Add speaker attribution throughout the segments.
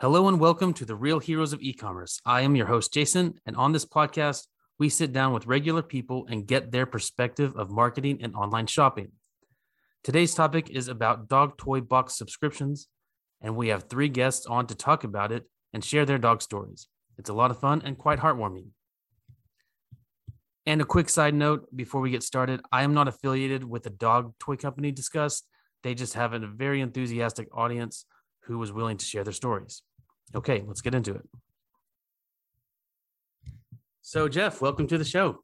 Speaker 1: Hello and welcome to the Real Heroes of E-commerce. I am your host Jason, and on this podcast, we sit down with regular people and get their perspective of marketing and online shopping. Today's topic is about dog toy box subscriptions, and we have three guests on to talk about it and share their dog stories. It's a lot of fun and quite heartwarming. And a quick side note before we get started I am not affiliated with the dog toy company discussed. They just have a very enthusiastic audience who was willing to share their stories. Okay, let's get into it. So, Jeff, welcome to the show.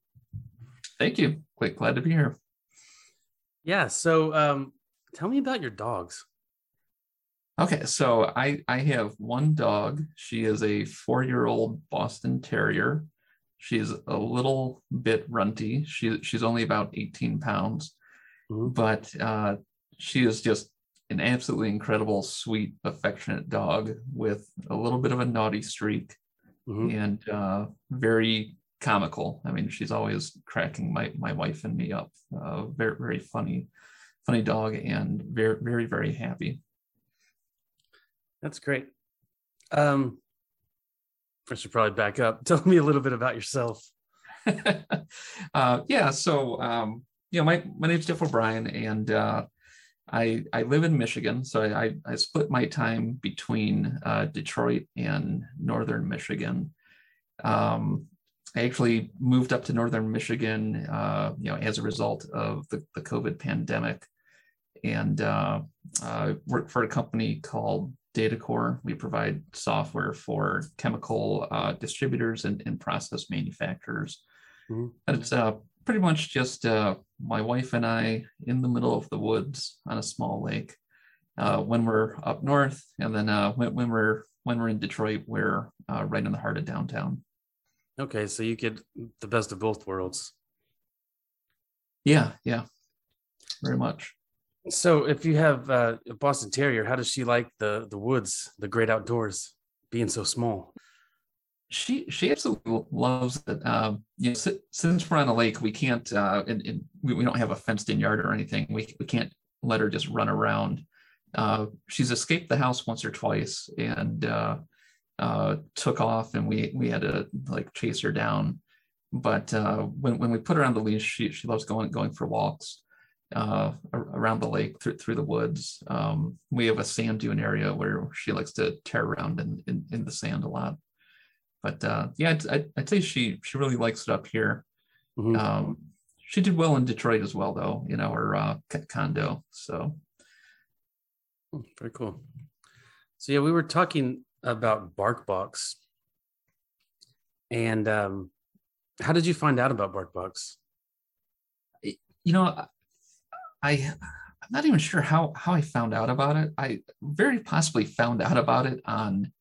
Speaker 2: Thank you. Quite glad to be here.
Speaker 1: Yeah. So, um, tell me about your dogs.
Speaker 2: Okay, so I I have one dog. She is a four year old Boston Terrier. She's a little bit runty. She she's only about eighteen pounds, mm-hmm. but uh, she is just an absolutely incredible, sweet, affectionate dog with a little bit of a naughty streak mm-hmm. and uh, very comical. I mean, she's always cracking my my wife and me up. Uh, very very funny, funny dog, and very very very happy.
Speaker 1: That's great. Um, I should probably back up. Tell me a little bit about yourself.
Speaker 2: uh, yeah, so um, you know, my my name's Jeff O'Brien, and uh, I, I live in Michigan, so I, I split my time between uh, Detroit and Northern Michigan. Um, I actually moved up to Northern Michigan, uh, you know, as a result of the, the COVID pandemic, and uh, uh, work for a company called Datacor. We provide software for chemical uh, distributors and, and process manufacturers. Mm-hmm. And it's uh, pretty much just uh, my wife and I in the middle of the woods on a small lake uh, when we're up north, and then uh, when, when, we're when we're in Detroit, we're uh, right in the heart of downtown.
Speaker 1: Okay, so you get the best of both worlds.
Speaker 2: Yeah, yeah, very much.
Speaker 1: So, if you have uh, a Boston Terrier, how does she like the the woods, the great outdoors, being so small?
Speaker 2: She she absolutely loves it. Um, you know, since we're on a lake, we can't uh, and, and we, we, don't have a fenced in yard or anything. We we can't let her just run around. Uh, she's escaped the house once or twice and uh, uh, took off, and we we had to like chase her down. But uh, when when we put her on the leash, she she loves going going for walks uh, around the lake through through the woods. Um, we have a sand dune area where she likes to tear around in, in, in the sand a lot but uh, yeah, I'd, I'd, say she she really likes it up here. Mm-hmm. Um, she did well in Detroit as well, though. You know, her uh, condo. So
Speaker 1: hmm, very cool. So yeah, we were talking about BarkBox, and um, how did you find out about BarkBox?
Speaker 2: You know, I I'm not even sure how how I found out about it. I very possibly found out about it on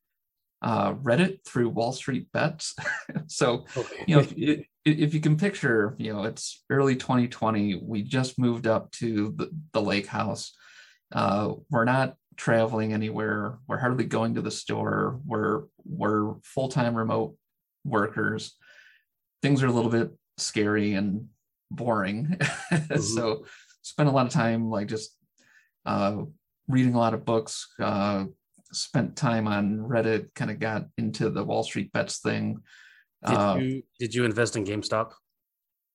Speaker 2: uh, Reddit through Wall Street Bets. so, okay. you know, if, if, you can picture, you know, it's early 2020. We just moved up to the, the lake house. Uh, we're not traveling anywhere. We're hardly going to the store. We're we're full time remote workers. Things are a little bit scary and boring. Mm-hmm. so, spend a lot of time like just uh, reading a lot of books, uh, spent time on Reddit, kind of got into the Wall Street bets thing.
Speaker 1: Did uh, you did you invest in GameStop?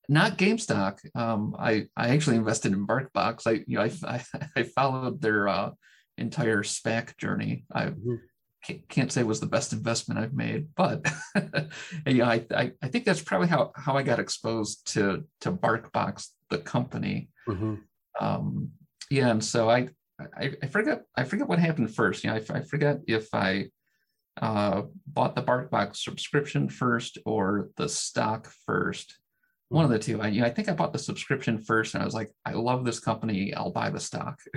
Speaker 2: Not GameStop. Um, I I actually invested in BarkBox. I you know I I, I followed their uh, entire SPAC journey. I mm-hmm. can't, say it was the best investment I've made, but yeah, I, I I think that's probably how how I got exposed to to BarkBox, the company. Mm-hmm. Um, yeah, and so I I, I forget I forget what happened first. You know, I, I forget if I uh, bought the BarkBox subscription first or the stock first. One of the two. I, you know, I think I bought the subscription first, and I was like, I love this company. I'll buy the stock.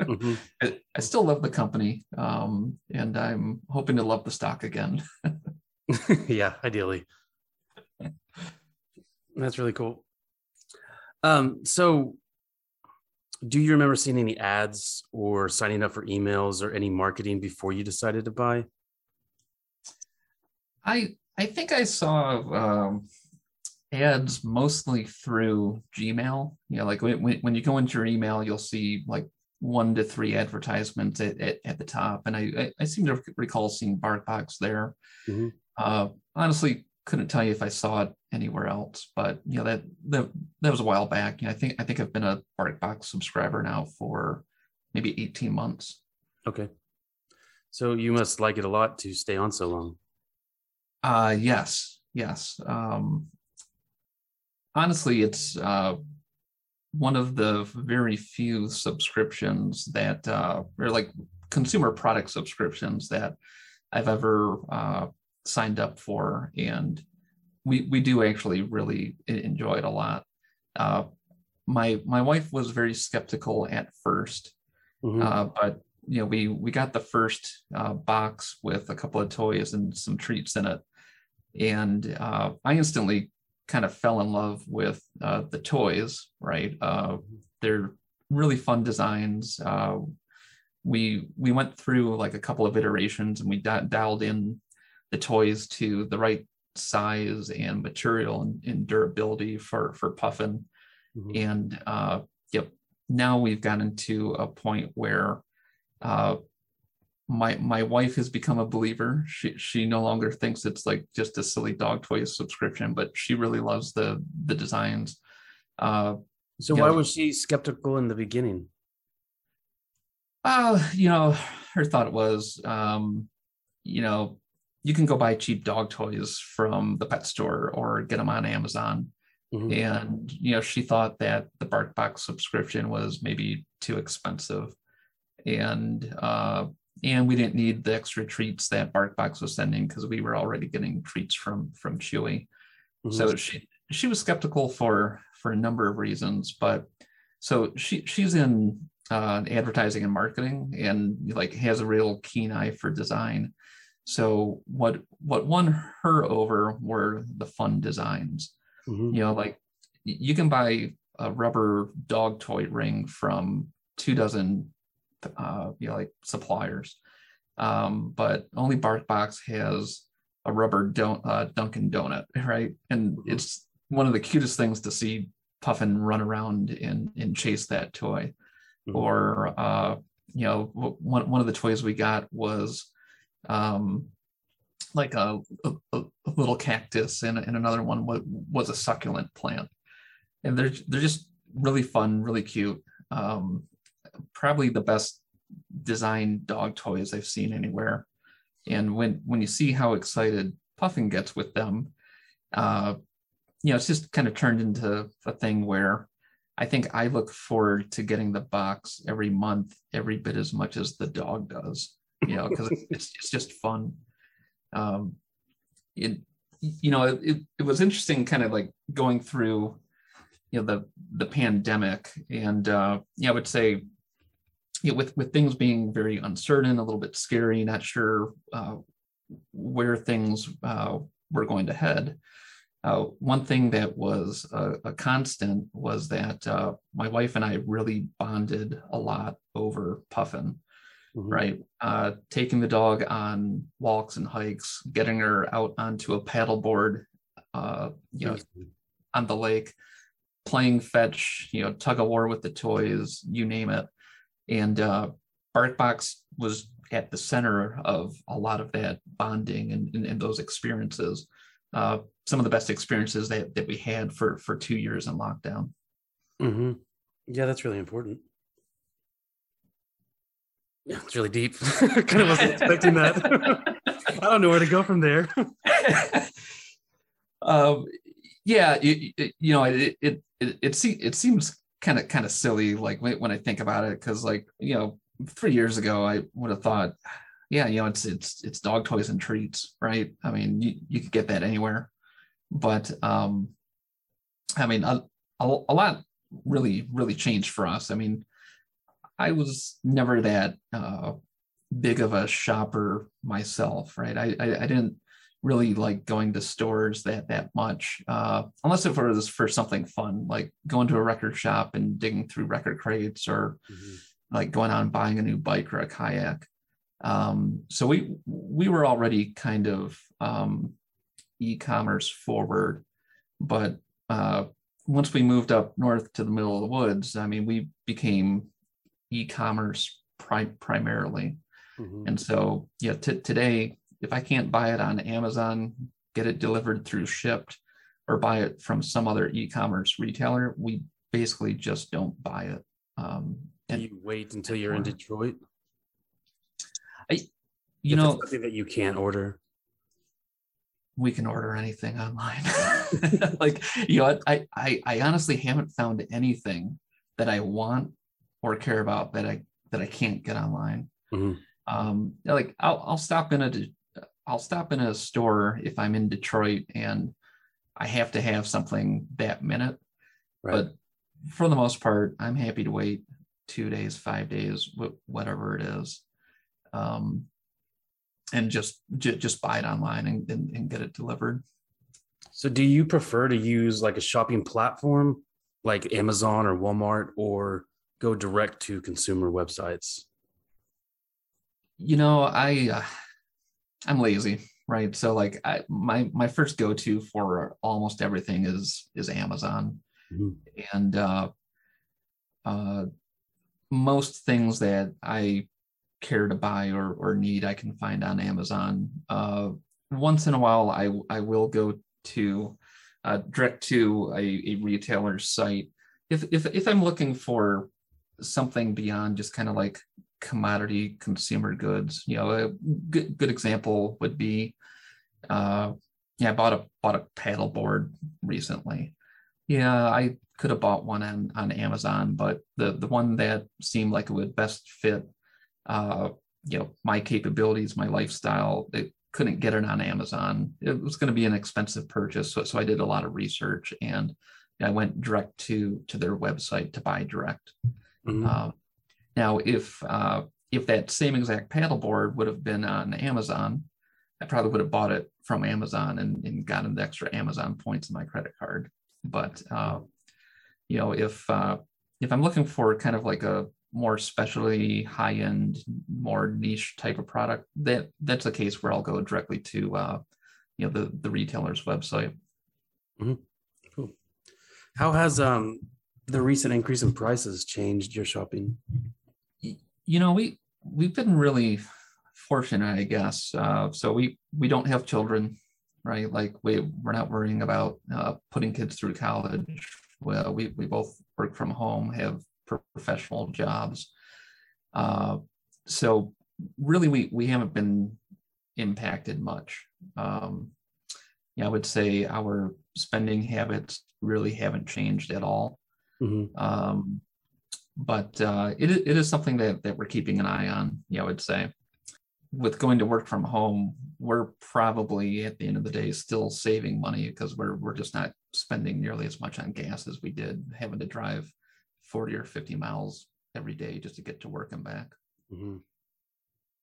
Speaker 2: Mm-hmm. I, I, still love the company, um, and I'm hoping to love the stock again.
Speaker 1: yeah, ideally. That's really cool. Um, so do you remember seeing any ads or signing up for emails or any marketing before you decided to buy?
Speaker 2: I I think I saw um, ads mostly through Gmail. You know, like when, when you go into your email, you'll see like one to three advertisements at, at, at the top, and I, I, I seem to recall seeing BarkBox there.
Speaker 1: Mhm.
Speaker 2: Uh, honestly, couldn't tell you if I saw it anywhere else, but you know that that, that was a while back. You know, I think I think I've been a BarkBox subscriber now for maybe 18 months.
Speaker 1: Okay. So you must like it a lot to stay on so long.
Speaker 2: Uh yes, yes. Um honestly, it's uh one of the very few subscriptions that uh or like consumer product subscriptions that I've ever uh signed up for and we we do actually really enjoy it a lot. Uh my my wife was very skeptical at first
Speaker 1: Mhm.
Speaker 2: uh, but you know we we got the first uh, box with a couple of toys and some treats in it and uh, i instantly kind of fell in love with uh, the toys right uh, they're really fun designs uh, we we went through like a couple of iterations and we di- dialed in the toys to the right size and material and, and durability for for puffin
Speaker 1: Mhm.
Speaker 2: and uh, yep, now we've gotten to a point where uh, my my wife has become a believer. She she no longer thinks it's like just a silly dog toy subscription, but she really loves the the designs. Uh,
Speaker 1: So why was she skeptical in the beginning?
Speaker 2: uh, you know, her thought was, um, you know, you can go buy cheap dog toys from the pet store or get them on Amazon.
Speaker 1: Mhm.
Speaker 2: and you know she thought that the BarkBox subscription was maybe too expensive, and uh, and we didn't need the extra treats that BarkBox was sending because we were already getting treats from from Chewy.
Speaker 1: Mhm.
Speaker 2: So she she was skeptical for for a number of reasons, but so she she's in uh, advertising and marketing and like has a real keen eye for design. So what what won her over were the fun designs
Speaker 1: Mhm.
Speaker 2: you know like you can buy a rubber dog toy ring from two dozen uh you know like suppliers um but only barkbox has a rubber don- uh, dunkin donut right and
Speaker 1: Mhm.
Speaker 2: it's one of the cutest things to see puffin run around and and chase that toy
Speaker 1: Mhm.
Speaker 2: or uh you know one, one of the toys we got was um like a, a, a little cactus and, and another one was, was a succulent plant. And they're they're just really fun really cute. Um probably the best designed dog toys i've seen anywhere. And when when you see how excited puffin gets with them uh you know it's just kind of turned into a thing where i think i look forward to getting the box every month every bit as much as the dog does you know because it's, it's just fun. Um it you know it, it was interesting kind of like going through you know the the pandemic and uh yeah i would say you know, with with things being very uncertain a little bit scary not sure uh where things uh were going to head. Uh, one thing that was a, a constant was that uh, my wife and I really bonded a lot over Puffin
Speaker 1: Mhm.
Speaker 2: right? Uh, taking the dog on walks and hikes, getting her out onto a paddleboard, uh, you know, on the lake, playing fetch, you know, tug of war with the toys, you name it. And uh, BarkBox was at the center of a lot of that bonding and, and, and those experiences. Uh, some of the best experiences that, that we had for for two years in lockdown.
Speaker 1: Mhm. Yeah, that's really important. Yeah, it's really deep. I kind of wasn't expecting that. I don't know where to go from there.
Speaker 2: um, yeah, you know, it it it it, se- it seems kind of kind of silly, like when, when I think about it, because like you know, three years ago I would have thought, yeah, you know, it's it's it's dog toys and treats, right? I mean, you you could get that anywhere, but um, I mean, a, a, a lot really really changed for us. I mean, I was never that uh, big of a shopper myself, right? I, I I didn't really like going to stores that that much, uh, unless it was for something fun, like going to a record shop and digging through record crates, or
Speaker 1: Mhm.
Speaker 2: like going out and buying a new bike or a kayak. Um, so we we were already kind of um, e-commerce forward, but uh, once we moved up north to the middle of the woods, I mean, we became e-commerce pri- primarily. Mm-hmm. And so, yeah, t- today, if I can't buy it on Amazon, get it delivered through Shipt, or buy it from some other e-commerce retailer, we basically just don't buy it. Um,
Speaker 1: and you wait until you're in Detroit.
Speaker 2: I, you if know,
Speaker 1: something that you can't order.
Speaker 2: We can order anything online. like you know, I, I I honestly haven't found anything that I want or care about that I that I can't get online. Mm-hmm. Um, like I'll I'll stop in a I'll stop in a store if I'm in Detroit and I have to have something that minute. Right. But for the most part, I'm happy to wait two days, five days, whatever it is, um, and just j- just buy it online and, and, and get it delivered.
Speaker 1: So, do you prefer to use like a shopping platform like Amazon or Walmart, or go direct to consumer websites?
Speaker 2: You know, I uh, I'm lazy, right? So like I, my my first go to for almost everything is is Amazon, mm-hmm. and uh, uh, most things that I care to buy or or need I can find on Amazon. Uh, once in a while, I I will go to uh, direct to a, a retailer's site if if if I'm looking for something beyond just kind of like commodity consumer goods. You know, a good, good example would be, uh, yeah, I bought a bought a paddle board recently. Yeah, I could have bought one on on Amazon, but the the one that seemed like it would best fit, uh, you know, my capabilities, my lifestyle, it couldn't get it on Amazon. It was going to be an expensive purchase, so so I did a lot of research and I went direct to to their website to buy direct. Mm-hmm. Uh, now, if uh, if that same exact paddleboard would have been on Amazon, I probably would have bought it from Amazon and, and gotten the extra Amazon points in my credit card. But uh, you know, if uh, if I'm looking for kind of like a more specialty, high end, more niche type of product, that that's a case where I'll go directly to uh, you know the the retailer's website.
Speaker 1: Mm-hmm. Cool. How has um the recent increase in prices changed your shopping?
Speaker 2: you know, we we've been really fortunate, I guess. Uh, so we we don't have children, right? Like we we're not worrying about uh, putting kids through college. Well, we we both work from home, have professional jobs. Uh, so really, we we haven't been impacted much. Um, yeah, I would say our spending habits really haven't changed at all. Mm-hmm. Um, but uh, it, it is something that, that we're keeping an eye on, yeah, I would say. With going to work from home, we're probably at the end of the day still saving money because we're, we're just not spending nearly as much on gas as we did having to drive 40 or 50 miles every day just to get to work and back. Mm-hmm.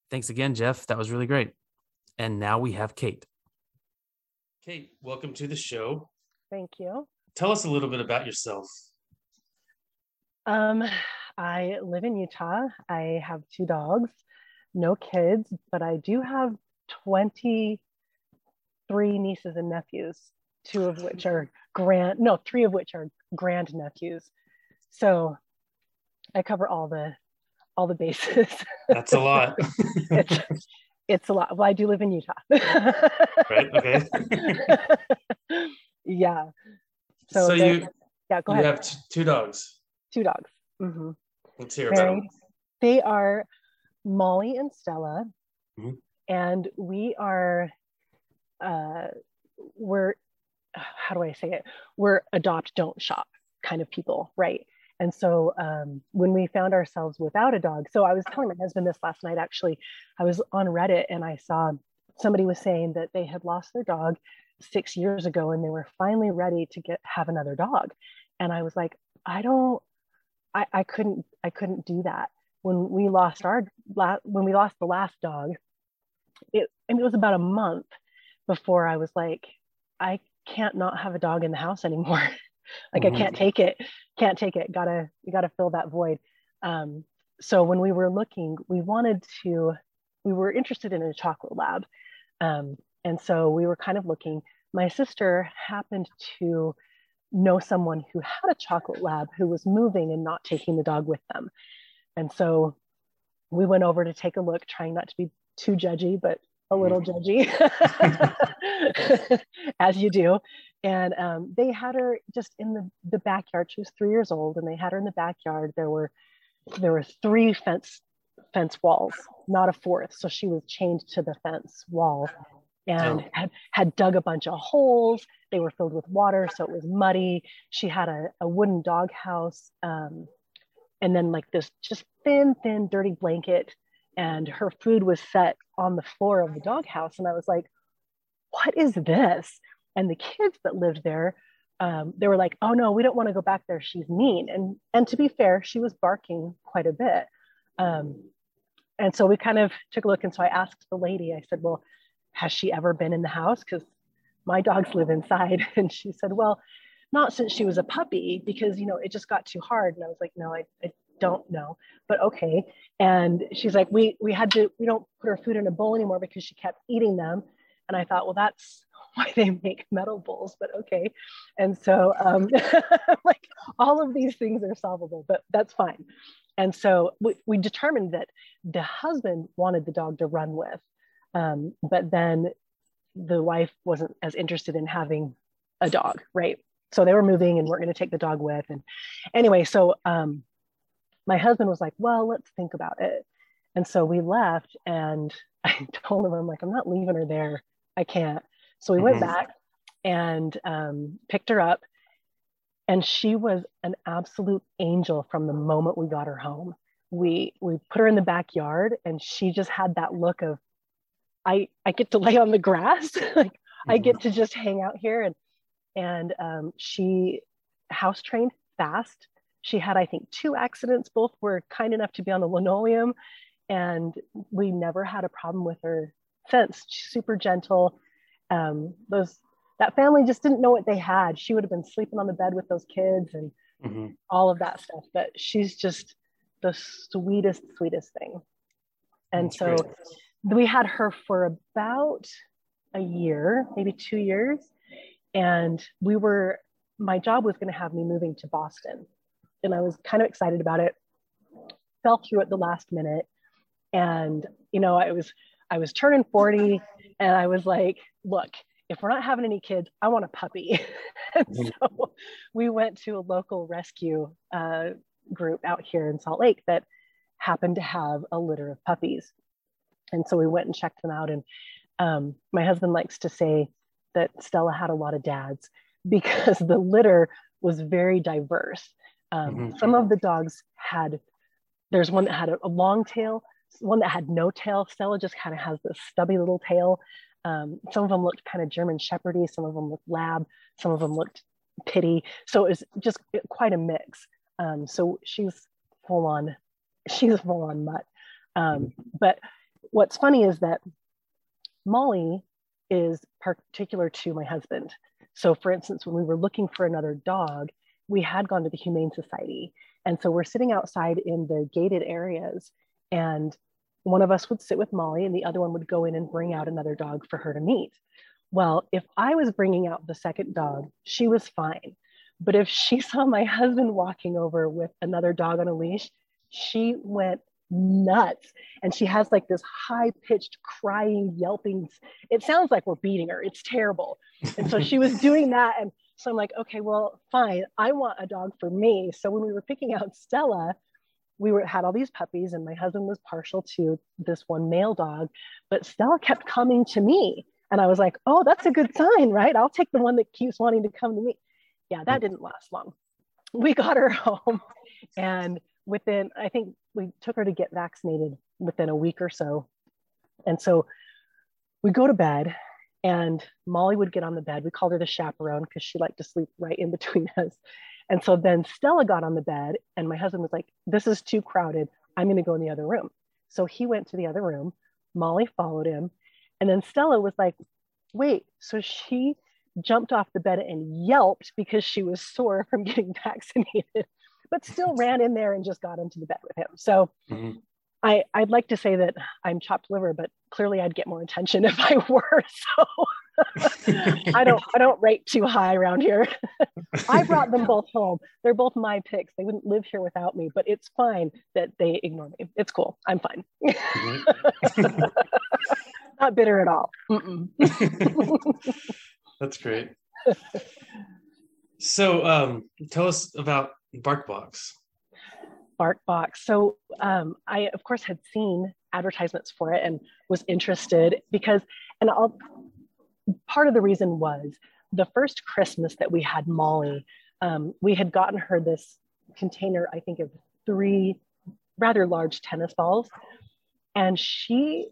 Speaker 1: Thanks again, Jeff. That was really great. And now we have Kate. Kate, welcome to the show.
Speaker 3: Thank you.
Speaker 1: Tell us a little bit about yourself.
Speaker 3: Um, I live in Utah. I have two dogs, no kids, but I do have 23 nieces and nephews, two of which are grand, no, three of which are grand nephews. So I cover all the all the bases.
Speaker 1: That's a lot.
Speaker 3: it's, it's a lot. Well, I do live in Utah.
Speaker 1: right. Okay.
Speaker 3: yeah.
Speaker 1: So, so you yeah, go ahead. You have t- two dogs
Speaker 3: two dogs. Mm-hmm.
Speaker 1: Let's hear about them.
Speaker 3: They are Molly and Stella, mm-hmm. and we are, uh, we're, how do I say it? We're adopt, don't shop kind of people, right? And so um, when we found ourselves without a dog, so I was telling my husband this last night. Actually, I was on Reddit and I saw somebody was saying that they had lost their dog six years ago and they were finally ready to get have another dog. And I was like, I don't I, I couldn't I couldn't do that when we lost our when we lost the last dog. It and it was about a month before I was like, I can't not have a dog in the house anymore. like mm-hmm. I can't take it, can't take it. Gotta you gotta fill that void. Um, so when we were looking, we wanted to, we were interested in a chocolate lab, um, and so we were kind of looking. My sister happened to know someone who had a chocolate lab who was moving and not taking the dog with them. And so we went over to take a look, trying not to be too judgy, but a little judgy, as you do. And um, they had her just in the, the backyard. She was three years old, and they had her in the backyard. There were there were three fence fence walls, not a fourth. So she was chained to the fence wall and oh. had, had dug a bunch of holes. They were filled with water, so it was muddy. She had a, a wooden dog house um, and then like this just thin, thin, dirty blanket. And her food was set on the floor of the doghouse. And I was like, what is this? And the kids that lived there, um, they were like, oh no, we don't want to go back there. She's mean. And, and to be fair, she was barking quite a bit. Um, and so we kind of took a look. And so I asked the lady, I said, well, has she ever been in the house? Because my dogs live inside. And she said, well, not since she was a puppy, because, you know, it just got too hard. And I was like, no, I, I don't know, but okay. And she's like, we, we had to, we don't put her food in a bowl anymore because she kept eating them. And I thought, well, that's why they make metal bowls, but okay. And so, um, like, all of these things are solvable, but that's fine. And so we, we determined that the husband wanted the dog to run with, um, but then the wife wasn't as interested in having a dog, right? So they were moving and we're going to take the dog with. And anyway, so um, my husband was like, well, let's think about it. And so we left and I told him, I'm like, I'm not leaving her there. I can't. So we mm-hmm. went back and um, picked her up. And she was an absolute angel from the moment we got her home. We we put her in the backyard and she just had that look of I I get to lay on the grass. like. I get mm-hmm. to just hang out here and and um, she house trained fast. She had, I think, two accidents. Both were kind enough to be on the linoleum, and we never had a problem with her fence. She's super gentle. Um, those that family just didn't know what they had. She would have been sleeping on the bed with those kids and mm-hmm. all of that stuff. But she's just the sweetest, sweetest thing. And That's so great. We had her for about a year, maybe two years. And we were, my job was going to have me moving to Boston. And I was kind of excited about it. Fell through at the last minute. And, you know, I was, I was turning 40 and I was like, look, if we're not having any kids, I want a puppy. and mm-hmm. so we went to a local rescue uh, group out here in Salt Lake that happened to have a litter of puppies. And so we went and checked them out. And um, my husband likes to say that Stella had a lot of dads because the litter was very diverse. Um, mm-hmm. Some of the dogs had, there's one that had a, a, long tail, one that had no tail. Stella just kind of has this stubby little tail. Um, some of them looked kind of German Shepherdy, some of them looked lab, some of them looked pitty. So it was just quite a mix. Um, so she's full on, she's full on mutt. Um, but what's funny is that Molly is particular to my husband. So, for instance, when we were looking for another dog, we had gone to the Humane Society. And so we're sitting outside in the gated areas, and one of us would sit with Molly, and the other one would go in and bring out another dog for her to meet. Well, if I was bringing out the second dog, she was fine. But if she saw my husband walking over with another dog on a leash, she went nuts. And she has like this high pitched crying, yelping. It sounds like we're beating her. It's terrible. And so she was doing that. And so I'm like, okay, well, fine. I want a dog for me. So when we were picking out Stella, we were had all these puppies, and my husband was partial to this one male dog, but Stella kept coming to me. And I was like, oh, that's a good sign, right? I'll take the one that keeps wanting to come to me. Yeah, that mm. didn't last long. We got her home and within, I think we took her to get vaccinated within a week or so. And so we go to bed and Molly would get on the bed. We called her the chaperone because she liked to sleep right in between us. And so then Stella got on the bed and my husband was like, this is too crowded. I'm going to go in the other room. So he went to the other room. Molly followed him. And then Stella was like, wait, so she jumped off the bed and yelped because she was sore from getting vaccinated but still ran in there and just got into the bed with him. So mm-hmm. I, I'd like to say that I'm chopped liver, but clearly I'd get more attention if I were. So I don't I don't rate too high around here. I brought them both home. They're both my picks. They wouldn't live here without me, but it's fine that they ignore me. It's cool. I'm fine. Not bitter at all.
Speaker 1: That's great. So um, tell us about BarkBox.
Speaker 3: BarkBox. So um, I, of course, had seen advertisements for it and was interested because, and I'll, part of the reason was the first Christmas that we had Molly, um, we had gotten her this container, I think, of three rather large tennis balls. And she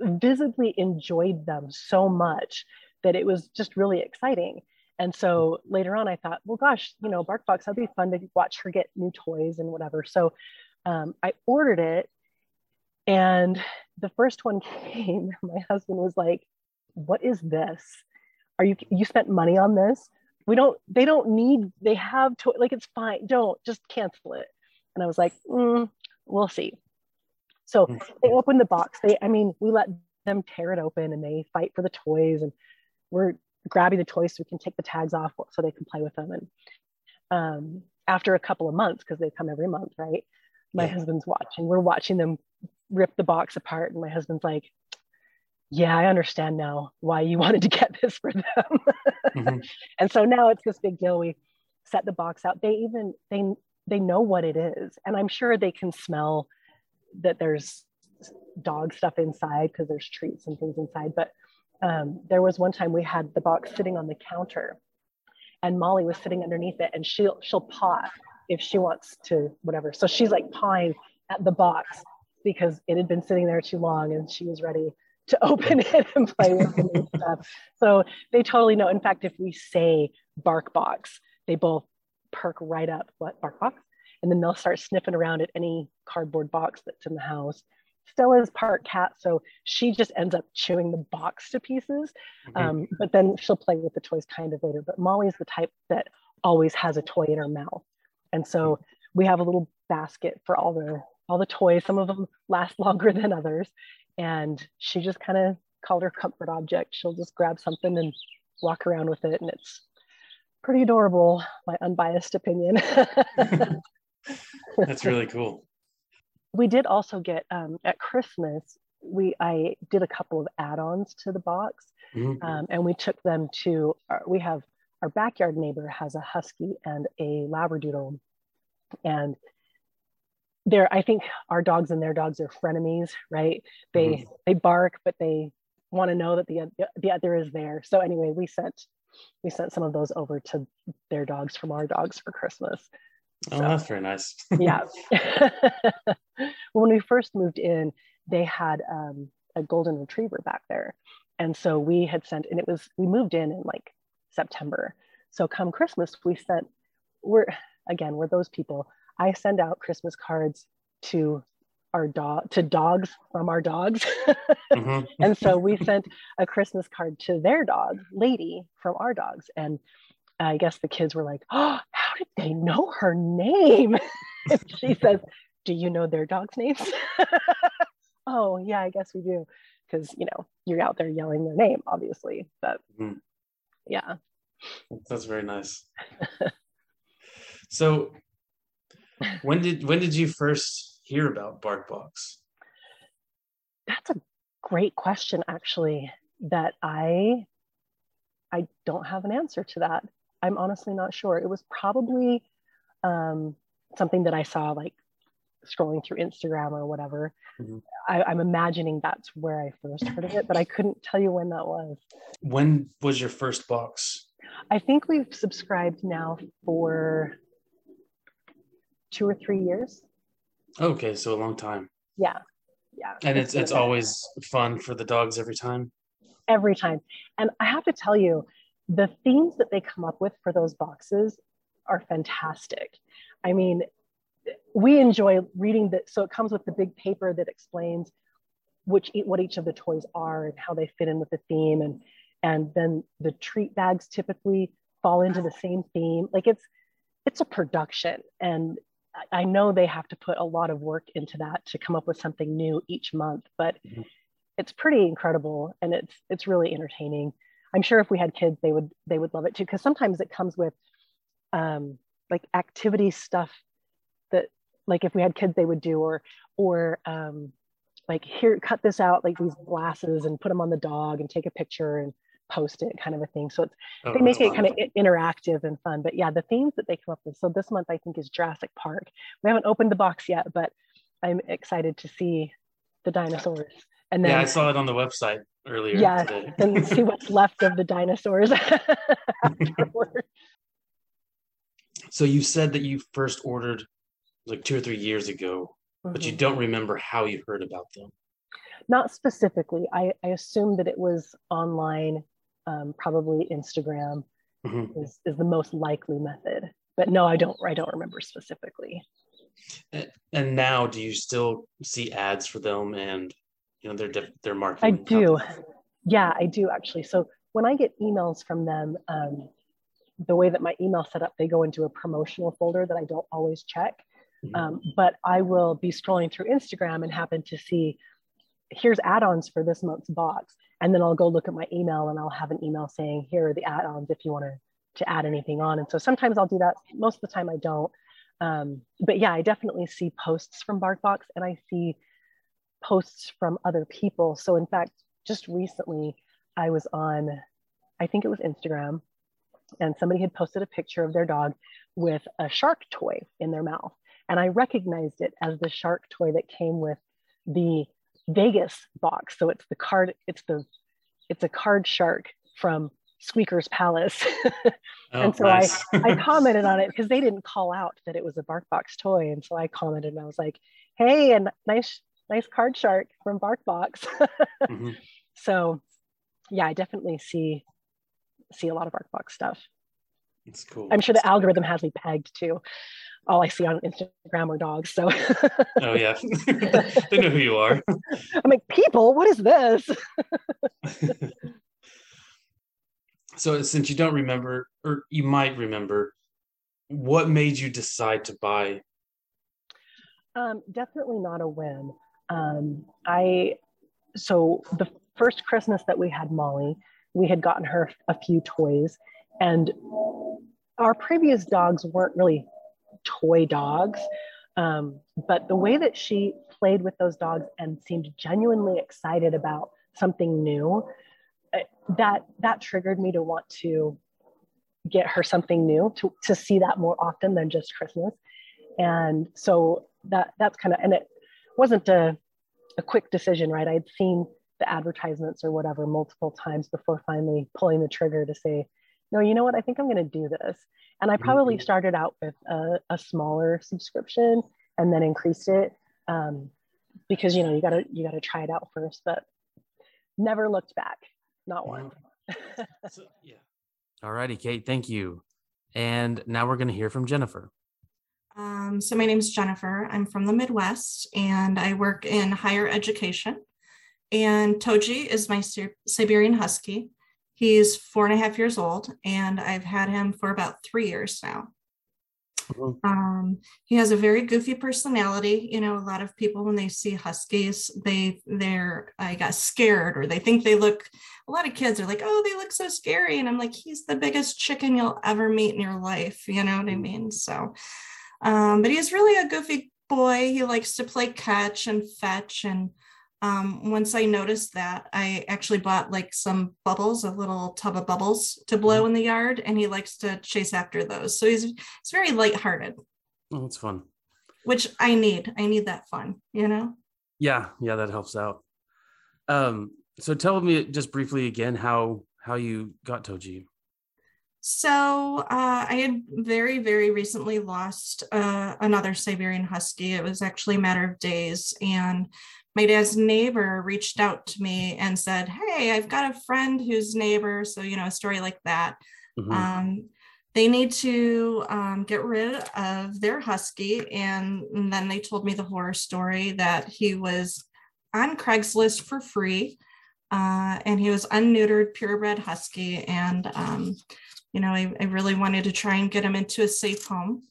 Speaker 3: visibly enjoyed them so much that it was just really exciting. And so later on, I thought, well, gosh, you know, BarkBox, that'd be fun to watch her get new toys and whatever. So um, I ordered it. And the first one came, my husband was like, what is this? Are you, you spent money on this? We don't, they don't need, they have to, like, it's fine. Don't just cancel it. And I was like, mm, we'll see. So hmm. they opened the box. They, I mean, we let them tear it open and they fight for the toys and we're grabbing the toys so we can take the tags off so they can play with them. And um, after a couple of months, because they come every month, right? My yeah. husband's watching. We're watching them rip the box apart, and my husband's like, "Yeah, I understand now why you wanted to get this for them." mm-hmm. And so now it's this big deal. We set the box out. They even they they know what it is, and I'm sure they can smell that there's dog stuff inside because there's treats and things inside. But um, there was one time we had the box sitting on the counter and Molly was sitting underneath it and she'll she'll paw if she wants to whatever. So she's like pawing at the box because it had been sitting there too long and she was ready to open it and play with the new stuff. So they totally know. In fact, if we say bark box, they both perk right up what bark box and then they'll start sniffing around at any cardboard box that's in the house Stella's part cat, so she just ends up chewing the box to pieces. Mm-hmm. Um, but then she'll play with the toys kind of later. But Molly's the type that always has a toy in her mouth, and so we have a little basket for all the all the toys. Some of them last longer than others, and she just kind of called her comfort object. She'll just grab something and walk around with it, and it's pretty adorable. My unbiased opinion.
Speaker 1: That's really cool
Speaker 3: we did also get um, at Christmas. We I did a couple of add-ons to the box, mm-hmm. um, and we took them to. Our, we have our backyard neighbor has a husky and a labradoodle, and they're I think our dogs and their dogs are frenemies, right? They mm-hmm. they bark, but they want to know that the the other is there. So anyway, we sent we sent some of those over to their dogs from our dogs for Christmas.
Speaker 1: Oh, so, that's very nice.
Speaker 3: yeah. when we first moved in, they had um, a golden retriever back there. And so we had sent, and it was, we moved in in like September. So come Christmas, we sent, we're, again, we're those people. I send out Christmas cards to our dog to dogs from our dogs mm-hmm. and so we sent a christmas card to their dog lady from our dogs and I guess the kids were like, oh, how did they know her name? she says, do you know their dogs' names? oh, yeah, I guess we do. Because, you know, you're out there yelling their name, obviously. But mm-hmm. yeah.
Speaker 1: That's very nice. so when did when did you first hear about BarkBox?
Speaker 3: That's a great question, actually, that I I don't have an answer to that. I'm honestly not sure. It was probably um, something that I saw like scrolling through Instagram or whatever. Mm-hmm. I, I'm imagining that's where I first heard of it, but I couldn't tell you when that was.
Speaker 1: When was your first box?
Speaker 3: I think we've subscribed now for two or three years.
Speaker 1: Okay, so a long time.
Speaker 3: Yeah, yeah.
Speaker 1: And it's it's, it's always fun for the dogs every time.
Speaker 3: Every time, and I have to tell you, the themes that they come up with for those boxes are fantastic. I mean, we enjoy reading that. So it comes with the big paper that explains which what each of the toys are and how they fit in with the theme, and and then the treat bags typically fall into the same theme. Like it's it's a production, and I know they have to put a lot of work into that to come up with something new each month, but mm-hmm. it's pretty incredible and it's it's really entertaining. I'm sure if we had kids, they would they would love it too. Because sometimes it comes with um, like activity stuff that like if we had kids they would do or or um, like here cut this out like these glasses and put them on the dog and take a picture and post it kind of a thing. So it's oh, they make it kind of interactive and fun but yeah the themes that they come up with. So this month i think is jurassic park. We haven't opened the box yet but i'm excited to see the dinosaurs
Speaker 1: and then yeah i saw it on the website earlier
Speaker 3: yeah today. and see what's left of the dinosaurs
Speaker 1: so you said that you first ordered like two or three years ago mm-hmm. but you mm-hmm. don't remember how you heard about them.
Speaker 3: Not specifically. I, I assume that it was online, um, probably Instagram mm-hmm. is, is the most likely method. But no, I don't. I don't remember specifically.
Speaker 1: And now, do you still see ads for them and you know their their marketing?
Speaker 3: I do. Yeah, I do actually. So when I get emails from them, um, the way that my email set up, they go into a promotional folder that I don't always check. Mm-hmm. Um, but I will be scrolling through Instagram and happen to see here's add-ons for this month's box. And then I'll go look at my email and I'll have an email saying, here are the add-ons if you want to, to add anything on. And so sometimes I'll do that. Most of the time I don't. Um, but yeah, I definitely see posts from BarkBox and I see posts from other people. So in fact, just recently I was on, I think it was Instagram, and somebody had posted a picture of their dog with a shark toy in their mouth. And I recognized it as the shark toy that came with the Vegas box. So it's the card, it's the, it's a card shark from Squeaker's Palace. oh, and so nice. I, I commented on it because they didn't call out that it was a BarkBox toy. And so I commented and I was like, hey, and nice, nice card shark from BarkBox. mm-hmm. So yeah, I definitely see see a lot of BarkBox stuff.
Speaker 1: It's cool.
Speaker 3: I'm sure the algorithm has me pegged too all I see on Instagram are dogs. So
Speaker 1: oh yeah, they know who you are.
Speaker 3: I'm like, people, what is this?
Speaker 1: so since you don't remember, or you might remember, what made you decide to buy?
Speaker 3: Um, definitely not a whim. Um, I so the first Christmas that we had Molly, we had gotten her a few toys, and our previous dogs weren't really toy dogs. Um, but the way that she played with those dogs and seemed genuinely excited about something new, uh, that that triggered me to want to get her something new to, to see that more often than just Christmas. And so that that's kind of and it wasn't a, a quick decision, right? I'd seen the advertisements or whatever multiple times before finally pulling the trigger to say, no, you know what? I think I'm going to do this. And I probably mm-hmm. started out with a, a, smaller subscription and then increased it um, because you know you gotta you gotta try it out first. But never looked back, not one.
Speaker 1: so, yeah. All righty, Kate. Thank you. And now we're going to hear from Jennifer.
Speaker 4: Um, so my name is Jennifer. I'm from the Midwest and I work in higher education. And Toji is my Siberian Husky. He's four and a half years old, and I've had him for about three years now. Um, he has a very goofy personality. You know, a lot of people when they see huskies, they they're I got scared or they think they look. A lot of kids are like, "Oh, they look so scary," and I'm like, "He's the biggest chicken you'll ever meet in your life." You know what I mm-hmm. mean? So, um, but he's really a goofy boy. He likes to play catch and fetch and um, once I noticed that, I actually bought like some bubbles, a little tub of bubbles to blow mm-hmm. in the yard, and he likes to chase after those. So he's he's very lighthearted.
Speaker 1: Oh, it's fun.
Speaker 4: Which I need. I need that fun, you know?
Speaker 1: Yeah, yeah, that helps out. Um, so tell me just briefly again how how you got Toji.
Speaker 4: So uh, I had very, very recently lost uh, another Siberian Husky. It was actually a matter of days, and my dad's neighbor reached out to me and said, Hey, I've got a friend who's neighbor. So, you know, a story like that. Mm-hmm. Um, they need to um, get rid of their husky. And, and, then they told me the horror story that he was on Craigslist for free uh, and he was unneutered, purebred husky. And, um, you know, I, I really wanted to try and get him into a safe home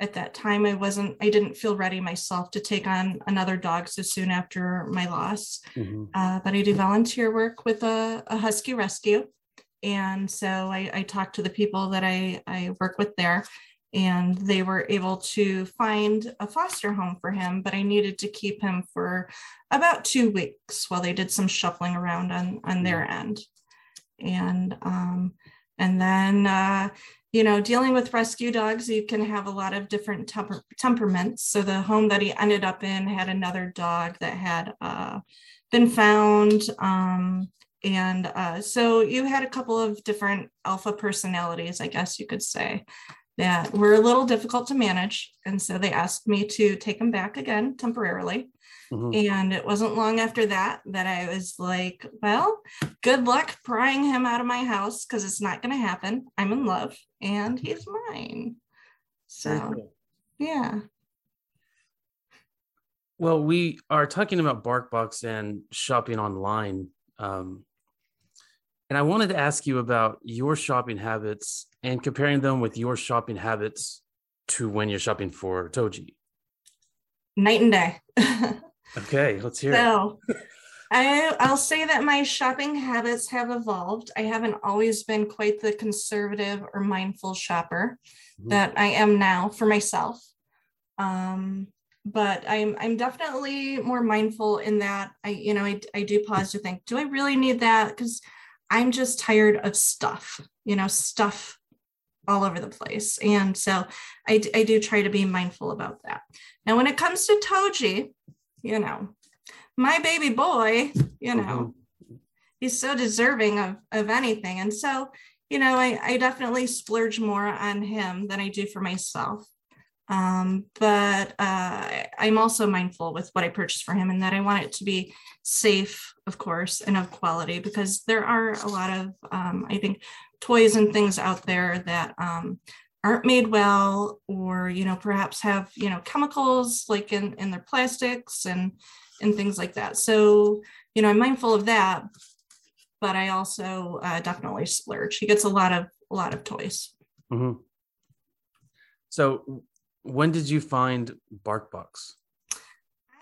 Speaker 4: at that time i wasn't i didn't feel ready myself to take on another dog so soon after my loss mm-hmm. uh, but i do volunteer work with a, a husky rescue And so I, I talked to the people that I, I work with there and they were able to find a foster home for him but i needed to keep him for about two weeks while they did some shuffling around on on their mm. end and um, and then uh, you know dealing with rescue dogs you can have a lot of different temper- temperaments. So the home that he ended up in had another dog that had uh, been found um, and uh, so you had a couple of different alpha personalities i guess you could say that were a little difficult to manage. And so they asked me to take him back again temporarily Mm-hmm. And it wasn't long after that that I was like, well, good luck prying him out of my house because it's not going to happen. I'm in love and he's mine. So, cool. yeah.
Speaker 1: Well, we are talking about BarkBox and shopping online. Um, and I wanted to ask you about your shopping habits and comparing them with your shopping habits to when you're shopping for Toji.
Speaker 4: Night and day.
Speaker 1: Okay, let's hear so,
Speaker 4: it. I, I'll say that my shopping habits have evolved. I haven't always been quite the conservative or mindful shopper mm-hmm. that I am now for myself. Um, but I'm I'm definitely more mindful in that I you know I, I do pause to think do I really need that because I'm just tired of stuff you know stuff all over the place and so I, I do try to be mindful about that now when it comes to Toji you know, my baby boy, you know, mm-hmm. he's so deserving of, of anything. And so, you know, I, I definitely splurge more on him than I do for myself. Um, but uh, I'm also mindful with what I purchase for him and that I want it to be safe, of course, and of quality because there are a lot of, um, I think, toys and things out there that um, aren't made well or you know perhaps have you know chemicals like in in their plastics and and things like that. So you know i'm mindful of that but i also uh, definitely splurge. He gets a lot of a lot of toys. Mm-hmm.
Speaker 1: so when did you find barkbox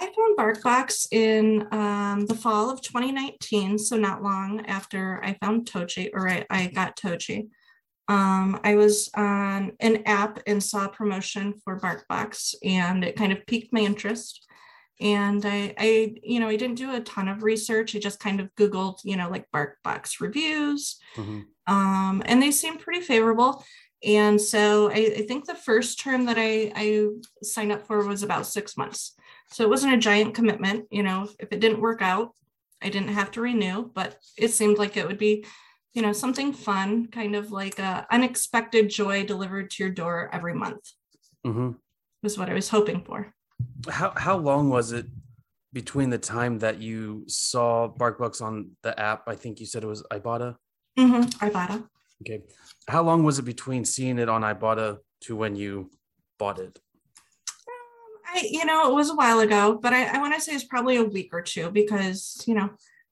Speaker 4: i found barkbox in um, the fall of 2019 so not long after i found toji or i, I got toji um, I was on an app and saw a promotion for BarkBox, and it kind of piqued my interest. And I, I, you know, I didn't do a ton of research. I just kind of Googled, you know, like BarkBox reviews, mm-hmm. um, and they seemed pretty favorable. And so I, I, think the first term that I, I signed up for was about six months. So it wasn't a giant commitment. You know, if it didn't work out, I didn't have to renew, but it seemed like it would be you know, something fun, kind of like a unexpected joy delivered to your door every month. Mm-hmm. Was what I was hoping for.
Speaker 1: How how long was it between the time that you saw BarkBox on the app? I think you said it was Ibotta.
Speaker 4: Mm-hmm. Ibotta.
Speaker 1: Okay. How long was it between seeing it on Ibotta to when you bought it?
Speaker 4: Um, I, you know, it was a while ago, but I, I want to say it's probably a week or two because, you know,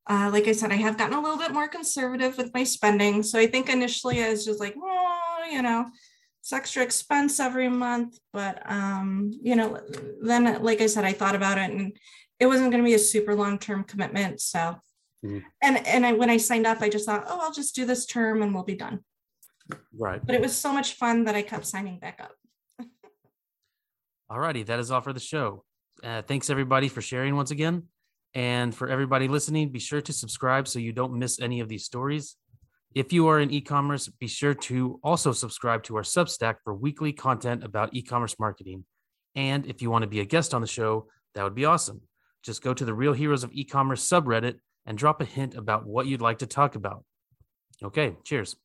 Speaker 4: uh, like I said, I have gotten a little bit more conservative with my spending. So I think initially I was just like, oh, you know, it's extra expense every month. But, um, you know, then, like I said, I thought about it and it wasn't going to be a super long term commitment. So, mm-hmm. and, and I, when I signed up, I just thought, oh, I'll just do this term and we'll be done.
Speaker 1: Right.
Speaker 4: But it was so much fun that I kept signing back up.
Speaker 1: All righty. That is all for the show. Uh, thanks everybody for sharing once again. And for everybody listening, be sure to subscribe so you don't miss any of these stories. If you are in e commerce, be sure to also subscribe to our Substack for weekly content about e commerce marketing. And if you want to be a guest on the show, that would be awesome. Just go to the Real Heroes of E commerce subreddit and drop a hint about what you'd like to talk about. Okay, cheers.